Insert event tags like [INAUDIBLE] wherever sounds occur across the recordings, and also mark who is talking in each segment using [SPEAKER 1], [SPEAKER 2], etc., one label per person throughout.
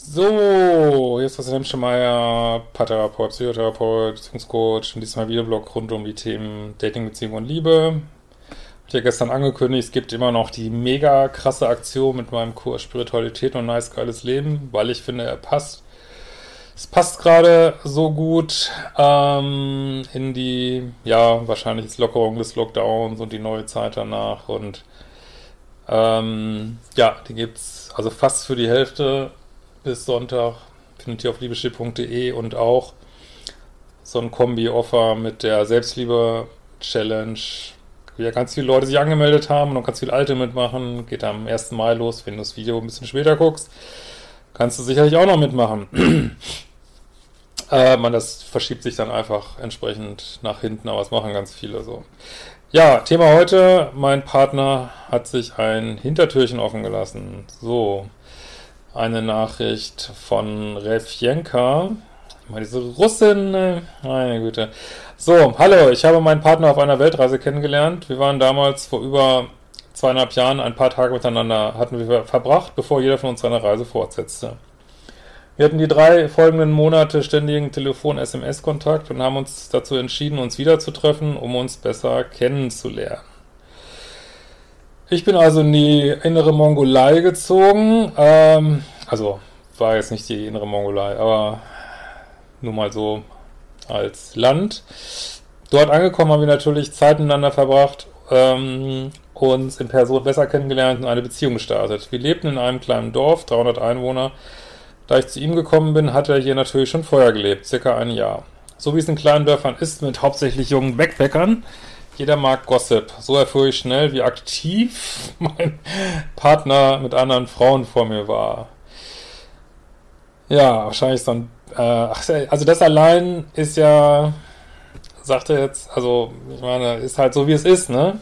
[SPEAKER 1] So, jetzt ist Christian Meier, Paartherapeut, Psychotherapeut, Beziehungscoach und diesmal Videoblog rund um die Themen Dating, Beziehung und Liebe. Ich habe gestern angekündigt, es gibt immer noch die mega krasse Aktion mit meinem Kurs Spiritualität und nice geiles Leben, weil ich finde, er passt. Es passt gerade so gut ähm, in die, ja, wahrscheinlich Lockerung des Lockdowns und die neue Zeit danach und ähm, ja, die gibt's also fast für die Hälfte bis Sonntag. Findet ihr auf liebeschiff.de und auch so ein Kombi-Offer mit der Selbstliebe-Challenge. Ja, ganz viele Leute sich angemeldet haben und ganz viele Alte mitmachen. Geht am 1. Mai los, wenn du das Video ein bisschen später guckst. Kannst du sicherlich auch noch mitmachen. [CLEARS THROAT] äh, man, das verschiebt sich dann einfach entsprechend nach hinten, aber es machen ganz viele so. Ja, Thema heute, mein Partner hat sich ein Hintertürchen offen gelassen. So, eine Nachricht von Refjenka. Mal diese Russin, äh, meine Güte. So, hallo, ich habe meinen Partner auf einer Weltreise kennengelernt. Wir waren damals vor über zweieinhalb Jahren ein paar Tage miteinander, hatten wir verbracht, bevor jeder von uns seine Reise fortsetzte. Wir hatten die drei folgenden Monate ständigen Telefon-SMS-Kontakt und haben uns dazu entschieden, uns wiederzutreffen, um uns besser kennenzulernen. Ich bin also in die innere Mongolei gezogen. Ähm, also war jetzt nicht die innere Mongolei, aber nur mal so als Land. Dort angekommen haben wir natürlich Zeit miteinander verbracht, ähm, uns in Person besser kennengelernt und eine Beziehung gestartet. Wir lebten in einem kleinen Dorf, 300 Einwohner. Da ich zu ihm gekommen bin, hat er hier natürlich schon vorher gelebt, circa ein Jahr. So wie es in kleinen Dörfern ist, mit hauptsächlich jungen Backpackern, jeder mag Gossip. So erfuhr ich schnell, wie aktiv [LAUGHS] mein Partner mit anderen Frauen vor mir war. Ja, wahrscheinlich so ein. Äh, also, das allein ist ja. Sagt er jetzt, also, ich meine, ist halt so, wie es ist, ne?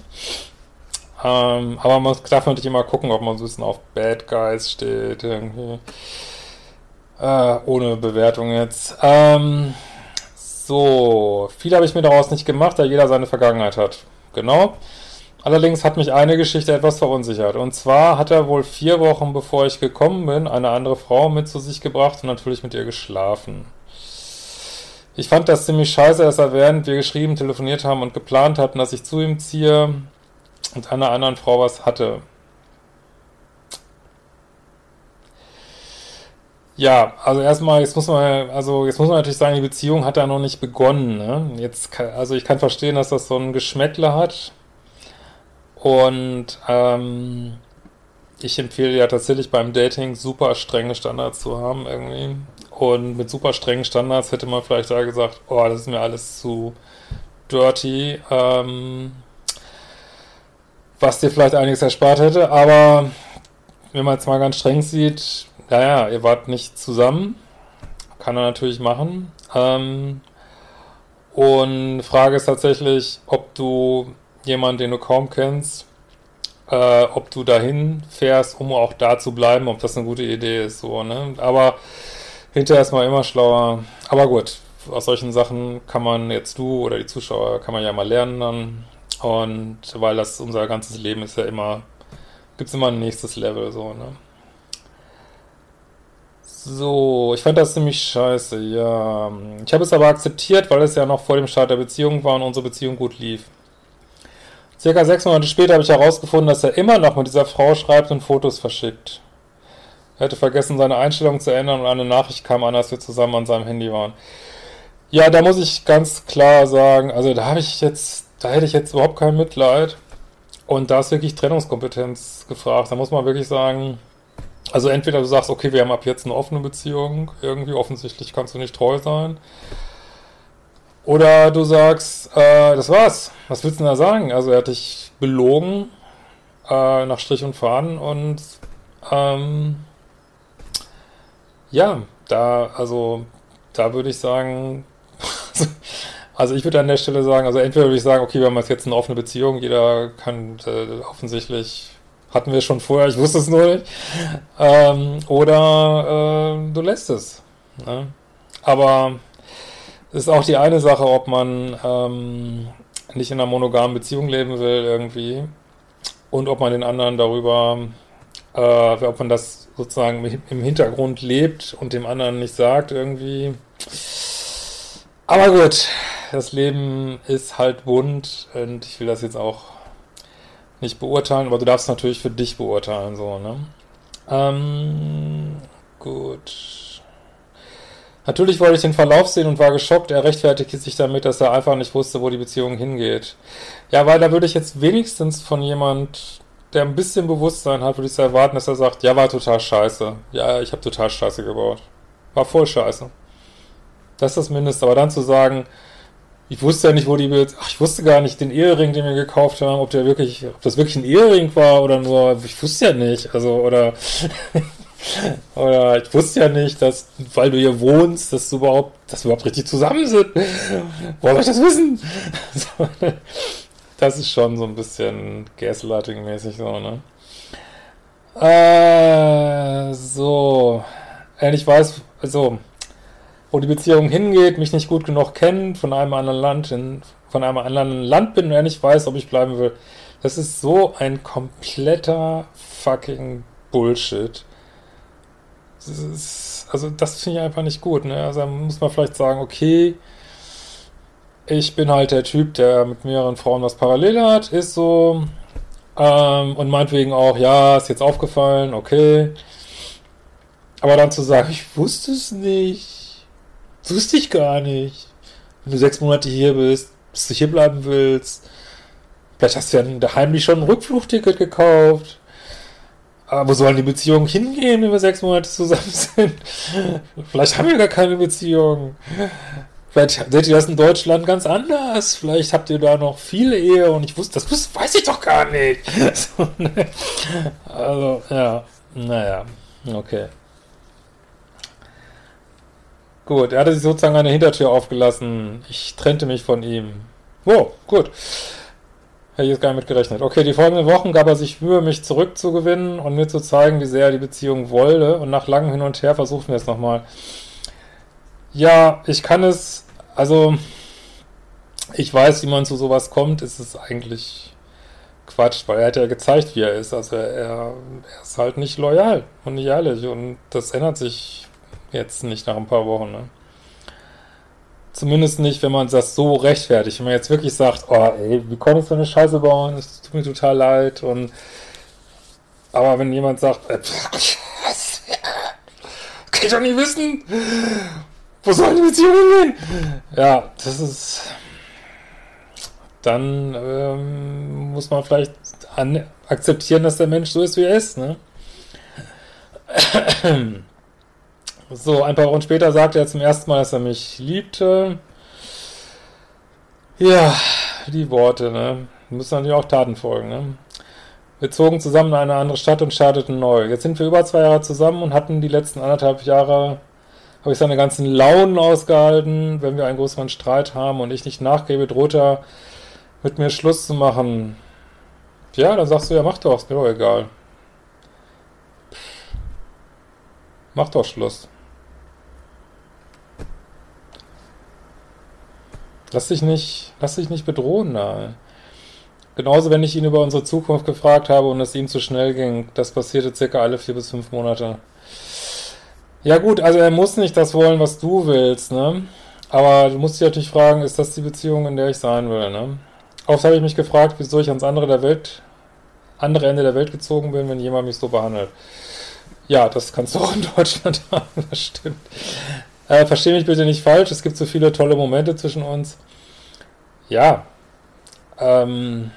[SPEAKER 1] Ähm, aber man darf natürlich immer gucken, ob man so ein bisschen auf Bad Guys steht, irgendwie. Äh, ohne Bewertung jetzt. Ähm, so, viel habe ich mir daraus nicht gemacht, da jeder seine Vergangenheit hat. Genau. Allerdings hat mich eine Geschichte etwas verunsichert. Und zwar hat er wohl vier Wochen bevor ich gekommen bin, eine andere Frau mit zu sich gebracht und natürlich mit ihr geschlafen. Ich fand das ziemlich scheiße, dass er während wir geschrieben, telefoniert haben und geplant hatten, dass ich zu ihm ziehe und einer anderen Frau was hatte. Ja, also erstmal, jetzt muss man, also jetzt muss man natürlich sagen, die Beziehung hat ja noch nicht begonnen. Ne? Jetzt, also ich kann verstehen, dass das so ein Geschmäckle hat. Und ähm, ich empfehle ja tatsächlich beim Dating super strenge Standards zu haben irgendwie. Und mit super strengen Standards hätte man vielleicht da gesagt, oh, das ist mir alles zu dirty, ähm, was dir vielleicht einiges erspart hätte. Aber wenn man es mal ganz streng sieht, naja, ihr wart nicht zusammen. Kann er natürlich machen. Ähm, und Frage ist tatsächlich, ob du jemanden, den du kaum kennst, äh, ob du dahin fährst, um auch da zu bleiben, ob das eine gute Idee ist, so, ne? Aber hinterher ist man immer schlauer. Aber gut, aus solchen Sachen kann man jetzt du oder die Zuschauer kann man ja mal lernen dann. Und weil das unser ganzes Leben ist ja immer, gibt es immer ein nächstes Level, so, ne? So, ich fand das ziemlich scheiße, ja. Ich habe es aber akzeptiert, weil es ja noch vor dem Start der Beziehung war und unsere Beziehung gut lief. Circa sechs Monate später habe ich herausgefunden, dass er immer noch mit dieser Frau schreibt und Fotos verschickt. Er hätte vergessen, seine Einstellung zu ändern und eine Nachricht kam an, als wir zusammen an seinem Handy waren. Ja, da muss ich ganz klar sagen, also da habe ich jetzt, da hätte ich jetzt überhaupt kein Mitleid. Und da ist wirklich Trennungskompetenz gefragt. Da muss man wirklich sagen, also entweder du sagst, okay, wir haben ab jetzt eine offene Beziehung, irgendwie offensichtlich kannst du nicht treu sein. Oder du sagst, äh, das war's. Was willst du denn da sagen? Also er hat dich belogen äh, nach Strich und Faden und ähm, ja, da, also da würde ich sagen, [LAUGHS] also ich würde an der Stelle sagen, also entweder würde ich sagen, okay, wir haben jetzt eine offene Beziehung, jeder kann äh, offensichtlich hatten wir schon vorher, ich wusste es nur nicht. Ähm, oder äh, du lässt es. Ne? Aber ist auch die eine Sache, ob man ähm, nicht in einer monogamen Beziehung leben will irgendwie und ob man den anderen darüber, äh, ob man das sozusagen im Hintergrund lebt und dem anderen nicht sagt irgendwie. Aber gut, das Leben ist halt bunt und ich will das jetzt auch nicht beurteilen, aber du darfst natürlich für dich beurteilen, so, ne? Ähm, gut. Natürlich wollte ich den Verlauf sehen und war geschockt. Er rechtfertigte sich damit, dass er einfach nicht wusste, wo die Beziehung hingeht. Ja, weil da würde ich jetzt wenigstens von jemand, der ein bisschen Bewusstsein hat, würde ich erwarten, dass er sagt, ja, war total scheiße. Ja, ich habe total scheiße gebaut. War voll scheiße. Das ist das Mindeste. Aber dann zu sagen, ich wusste ja nicht, wo die, ach, ich wusste gar nicht den Ehering, den wir gekauft haben, ob der wirklich, ob das wirklich ein Ehering war oder nur, ich wusste ja nicht, also, oder, [LAUGHS] [LAUGHS] oder ich wusste ja nicht, dass, weil du hier wohnst, dass du überhaupt, dass wir überhaupt richtig zusammen sind. Woher soll ich das wissen? [LAUGHS] das ist schon so ein bisschen Gaslighting-mäßig so, ne? Äh, so. Und ich weiß, also, wo die Beziehung hingeht, mich nicht gut genug kennt, von einem anderen Land in, von einem anderen Land bin und nicht weiß, ob ich bleiben will. Das ist so ein kompletter fucking Bullshit. Das ist, also das finde ich einfach nicht gut. Ne? Also da muss man vielleicht sagen, okay, ich bin halt der Typ, der mit mehreren Frauen was parallel hat, ist so. Ähm, und meinetwegen auch, ja, ist jetzt aufgefallen, okay. Aber dann zu sagen, ich wusste es nicht wusste ich gar nicht. Wenn du sechs Monate hier bist, bis du hier bleiben willst. Vielleicht hast du ja heimlich schon ein Rückflugticket gekauft. Aber wo sollen die Beziehungen hingehen, wenn wir sechs Monate zusammen [LAUGHS] sind? Vielleicht haben wir gar keine Beziehung. Vielleicht seht ihr das in Deutschland ganz anders. Vielleicht habt ihr da noch viele Ehe und ich wusste, das weiß ich doch gar nicht. [LAUGHS] Ne? also, ja, naja, okay. Gut, er hatte sich sozusagen eine Hintertür aufgelassen. Ich trennte mich von ihm. Wow, gut. Hätte ich jetzt gar nicht mit gerechnet. Okay, die folgenden Wochen gab er sich Mühe, mich zurückzugewinnen und mir zu zeigen, wie sehr er die Beziehung wollte. Und nach langem Hin und Her versuchen wir es nochmal. Ja, ich kann es, also, ich weiß, wie man zu sowas kommt. Es ist eigentlich Quatsch, weil er hat ja gezeigt, wie er ist. Also er, er ist halt nicht loyal und nicht ehrlich. Und das ändert sich Jetzt nicht nach ein paar Wochen, ne? Zumindest nicht, wenn man das so rechtfertigt. Wenn man jetzt wirklich sagt, oh ey, wie konntest du eine Scheiße bauen? Es tut mir total leid. Und aber wenn jemand sagt, äh? [LAUGHS] Kann ich doch nicht wissen. Wo soll die Beziehung hingehen? Ja, das ist. Dann ähm, muss man vielleicht an, akzeptieren, dass der Mensch so ist, wie er ist, ne? [CLEARS THROAT] So, ein paar Wochen später sagte er zum ersten Mal, dass er mich liebte. Ja, die Worte, ne? Müssen natürlich auch Taten folgen, ne? Wir zogen zusammen in eine andere Stadt und starteten neu. Jetzt sind wir über zwei Jahre zusammen und hatten die letzten anderthalb Jahre, habe ich seine ganzen Launen ausgehalten. Wenn wir einen größeren Streit haben und ich nicht nachgebe, droht er mit mir Schluss zu machen. Ja, dann sagst du, ja, mach doch, ist mir doch egal. Mach doch Schluss. Lass dich nicht, lass dich nicht bedrohen da. Genauso, wenn ich ihn über unsere Zukunft gefragt habe und es ihm zu schnell ging. Das passierte circa alle vier bis fünf Monate. Ja gut, also er muss nicht das wollen, was du willst, ne? Aber du musst dich natürlich fragen, ist das die Beziehung, in der ich sein will, ne? Oft habe ich mich gefragt, wieso ich ans andere der Welt, andere Ende der Welt gezogen bin, wenn jemand mich so behandelt. Ja, das kannst du auch in Deutschland [LAUGHS] haben, das stimmt. Äh, Verstehe mich bitte nicht falsch, es gibt so viele tolle Momente zwischen uns. Ja, ähm,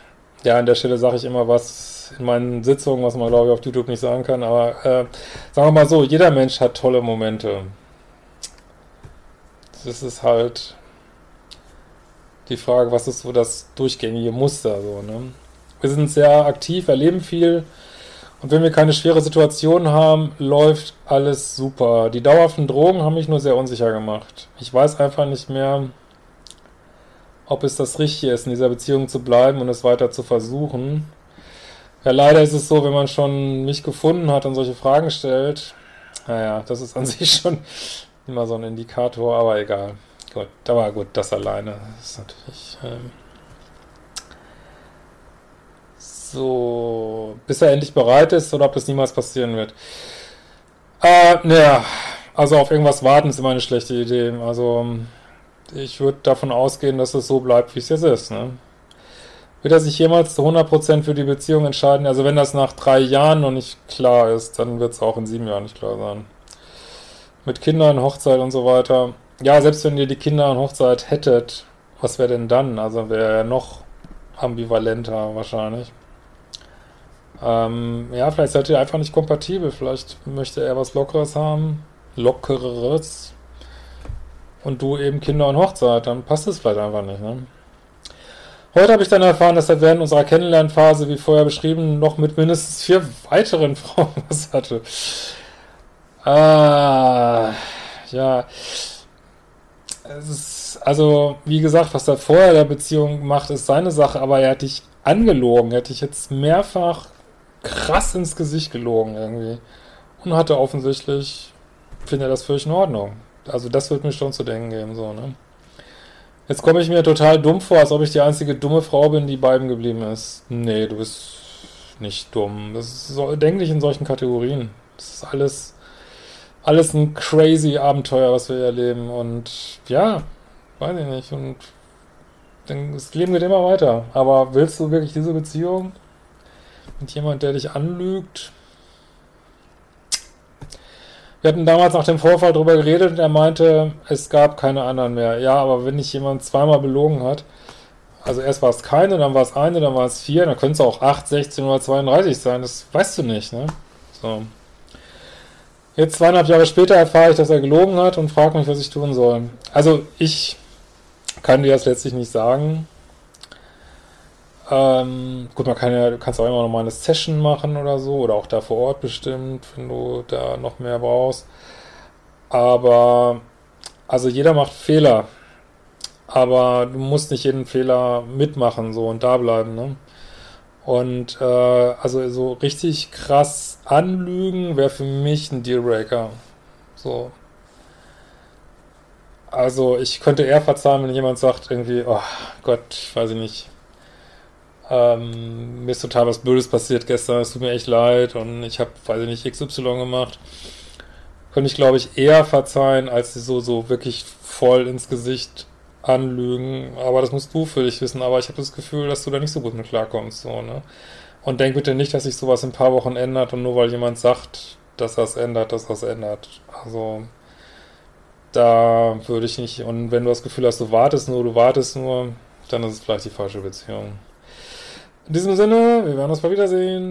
[SPEAKER 1] ja, an der Stelle sage ich immer was in meinen Sitzungen, was man glaube ich auf YouTube nicht sagen kann, aber äh, sagen wir mal so, jeder Mensch hat tolle Momente. Das ist halt die Frage, was ist so das durchgängige Muster, so, ne? Wir sind sehr aktiv, erleben viel, und wenn wir keine schwere Situation haben, läuft alles super. Die dauerhaften Drogen haben mich nur sehr unsicher gemacht. Ich weiß einfach nicht mehr, ob es das Richtige ist, in dieser Beziehung zu bleiben und es weiter zu versuchen. Ja, leider ist es so, wenn man schon mich gefunden hat und solche Fragen stellt, naja, das ist an [LAUGHS] sich schon immer so ein Indikator, aber egal. Gut, war gut, das alleine ist natürlich... Ähm so, bis er endlich bereit ist oder ob das niemals passieren wird. Äh, naja, also auf irgendwas warten ist immer eine schlechte Idee. Also ich würde davon ausgehen, dass es so bleibt, wie es jetzt ist. Ne? Wird er sich jemals zu 100% für die Beziehung entscheiden? Also wenn das nach drei Jahren noch nicht klar ist, dann wird es auch in sieben Jahren nicht klar sein. Mit Kindern, Hochzeit und so weiter. Ja, selbst wenn ihr die Kinder und Hochzeit hättet, was wäre denn dann? Also wäre er noch ambivalenter wahrscheinlich. Ähm, ja, vielleicht seid ihr einfach nicht kompatibel. Vielleicht möchte er was Lockeres haben. Lockereres. Und du eben Kinder und Hochzeit. Dann passt es vielleicht einfach nicht, ne? Heute habe ich dann erfahren, dass er während unserer Kennenlernphase, wie vorher beschrieben, noch mit mindestens vier weiteren [LAUGHS] Frauen was hatte. Ah, ja. Ist, also, wie gesagt, was er vorher der Beziehung macht, ist seine Sache, aber er hat dich angelogen. Er hat dich jetzt mehrfach krass ins Gesicht gelogen irgendwie. Und hatte offensichtlich, finde er das völlig in Ordnung. Also das wird mir schon zu denken geben, so, ne? Jetzt komme ich mir total dumm vor, als ob ich die einzige dumme Frau bin, die bei ihm geblieben ist. Nee, du bist nicht dumm. Das ist so, denk nicht in solchen Kategorien. Das ist alles, alles ein crazy Abenteuer, was wir erleben. Und ja, weiß ich nicht. Und das Leben geht immer weiter. Aber willst du wirklich diese Beziehung? Mit jemand, der dich anlügt. Wir hatten damals nach dem Vorfall darüber geredet und er meinte, es gab keine anderen mehr. Ja, aber wenn dich jemand zweimal belogen hat, also erst war es keine, dann war es eine, dann war es vier, dann könnte es auch 8, 16 oder 32 sein, das weißt du nicht, ne? So. Jetzt zweieinhalb Jahre später erfahre ich, dass er gelogen hat und frage mich, was ich tun soll. Also ich kann dir das letztlich nicht sagen. Ähm, gut, man kann ja, du kannst auch immer noch mal eine Session machen oder so, oder auch da vor Ort bestimmt, wenn du da noch mehr brauchst. Aber, also jeder macht Fehler. Aber du musst nicht jeden Fehler mitmachen, so und da bleiben, ne? Und, äh, also so richtig krass anlügen wäre für mich ein Dealbreaker. So. Also ich könnte eher verzahlen, wenn jemand sagt irgendwie, oh Gott, weiß ich nicht, ähm, mir ist total was Blödes passiert gestern, es tut mir echt leid und ich habe, weiß ich nicht, XY gemacht. Könnte ich, glaube ich, eher verzeihen, als sie so, so wirklich voll ins Gesicht anlügen. Aber das musst du für dich wissen. Aber ich habe das Gefühl, dass du da nicht so gut mit klarkommst. So, ne? Und denk bitte nicht, dass sich sowas in ein paar Wochen ändert und nur weil jemand sagt, dass das ändert, dass das ändert. Also da würde ich nicht, und wenn du das Gefühl hast, du wartest nur, du wartest nur, dann ist es vielleicht die falsche Beziehung. In diesem Sinne, wir werden uns mal wiedersehen.